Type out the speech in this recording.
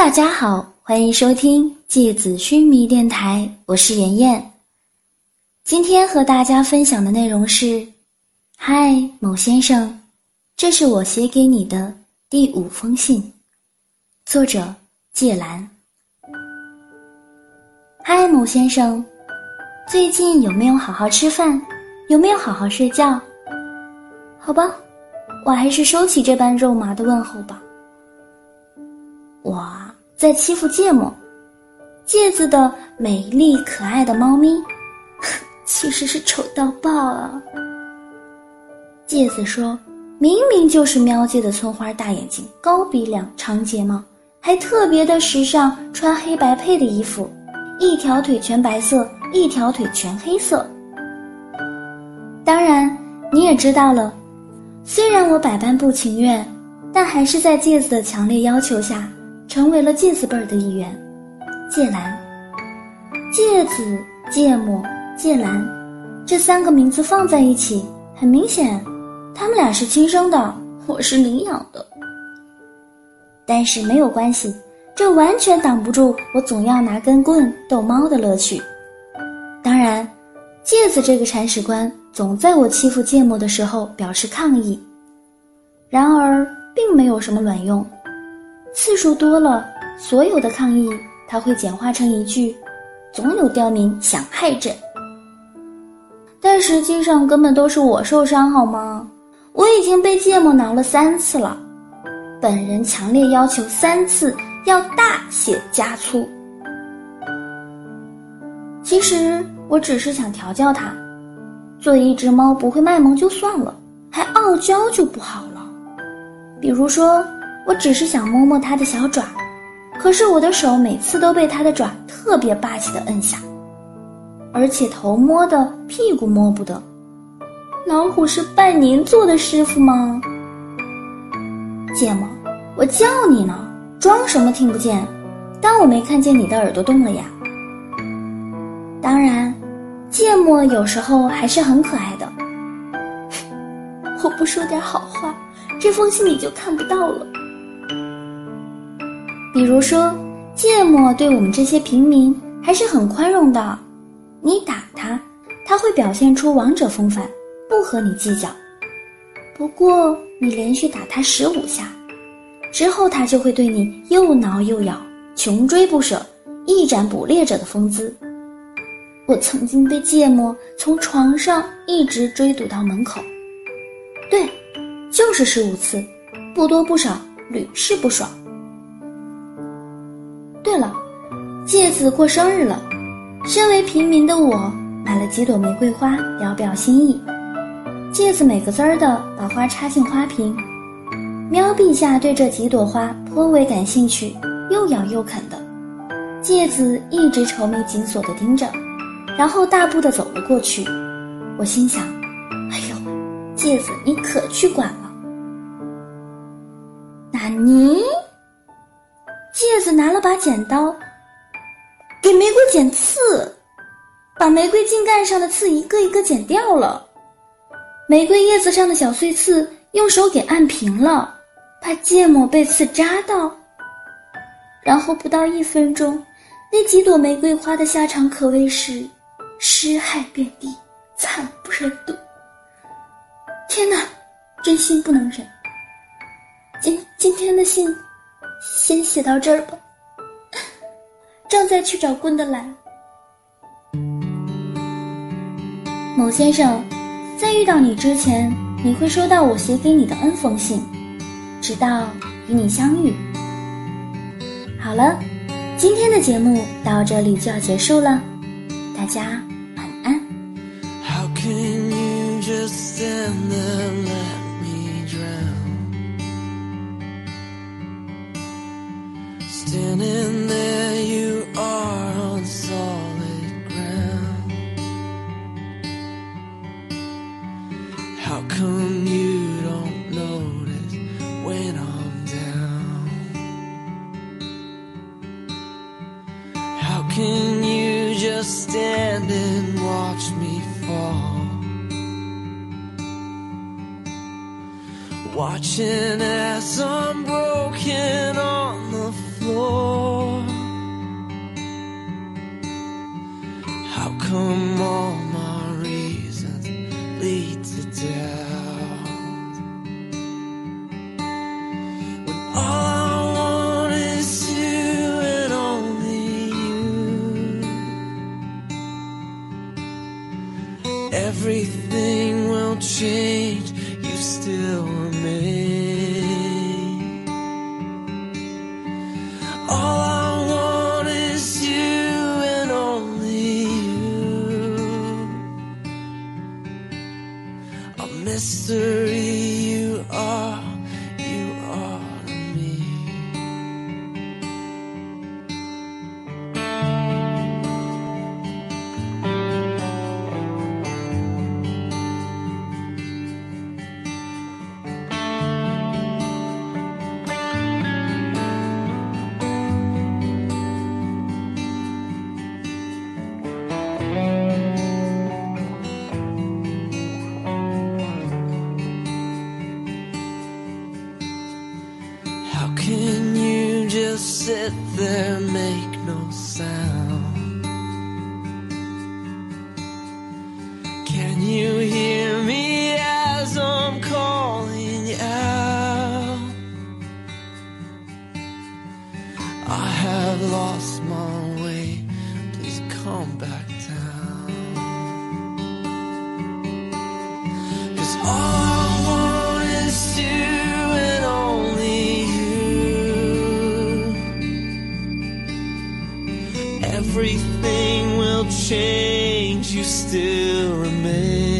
大家好，欢迎收听芥子须弥电台，我是妍妍。今天和大家分享的内容是：嗨，某先生，这是我写给你的第五封信。作者：芥兰。嗨，某先生，最近有没有好好吃饭？有没有好好睡觉？好吧，我还是收起这般肉麻的问候吧。我在欺负芥末，芥子的美丽可爱的猫咪，其实是丑到爆啊！芥子说：“明明就是喵界的村花，大眼睛、高鼻梁、长睫毛，还特别的时尚，穿黑白配的衣服，一条腿全白色，一条腿全黑色。当然，你也知道了，虽然我百般不情愿，但还是在芥子的强烈要求下。”成为了芥子辈儿的一员，芥兰、芥子、芥末、芥兰，这三个名字放在一起，很明显，他们俩是亲生的，我是领养的。但是没有关系，这完全挡不住我总要拿根棍逗猫的乐趣。当然，芥子这个铲屎官总在我欺负芥末的时候表示抗议，然而并没有什么卵用。次数多了，所有的抗议他会简化成一句：“总有刁民想害朕。”但实际上根本都是我受伤，好吗？我已经被芥末挠了三次了，本人强烈要求三次要大写加粗。其实我只是想调教它，做一只猫不会卖萌就算了，还傲娇就不好了。比如说。我只是想摸摸它的小爪，可是我的手每次都被它的爪特别霸气的摁下，而且头摸的，屁股摸不得。老虎是拜您做的师傅吗？芥末，我叫你呢，装什么听不见？当我没看见你的耳朵动了呀？当然，芥末有时候还是很可爱的。我不说点好话，这封信你就看不到了。比如说，芥末对我们这些平民还是很宽容的。你打他，他会表现出王者风范，不和你计较。不过你连续打他十五下，之后他就会对你又挠又咬，穷追不舍，一展捕猎者的风姿。我曾经被芥末从床上一直追堵到门口，对，就是十五次，不多不少，屡试不爽。介子过生日了，身为平民的我买了几朵玫瑰花表表心意。介子美个滋儿的把花插进花瓶，喵陛下对这几朵花颇为感兴趣，又咬又啃的。介子一直愁眉紧锁的盯着，然后大步的走了过去。我心想：哎呦，介子你可去管了。纳尼？介子拿了把剪刀，给玫瑰剪刺，把玫瑰茎干上的刺一个一个剪掉了，玫瑰叶子上的小碎刺用手给按平了，怕芥末被刺扎到。然后不到一分钟，那几朵玫瑰花的下场可谓是尸骸遍地，惨不忍睹。天哪，真心不能忍。今今天的信。先写到这儿吧，正在去找棍的来。某先生，在遇到你之前，你会收到我写给你的 N 封信，直到与你相遇。好了，今天的节目到这里就要结束了，大家晚安。Standing there, just stand and watch me fall. Watching as I'm broken on the floor. How come all Everything will change, you still remain. All I want is you and only you. A mystery. Sit there, make no sound? Can you change, you still remain.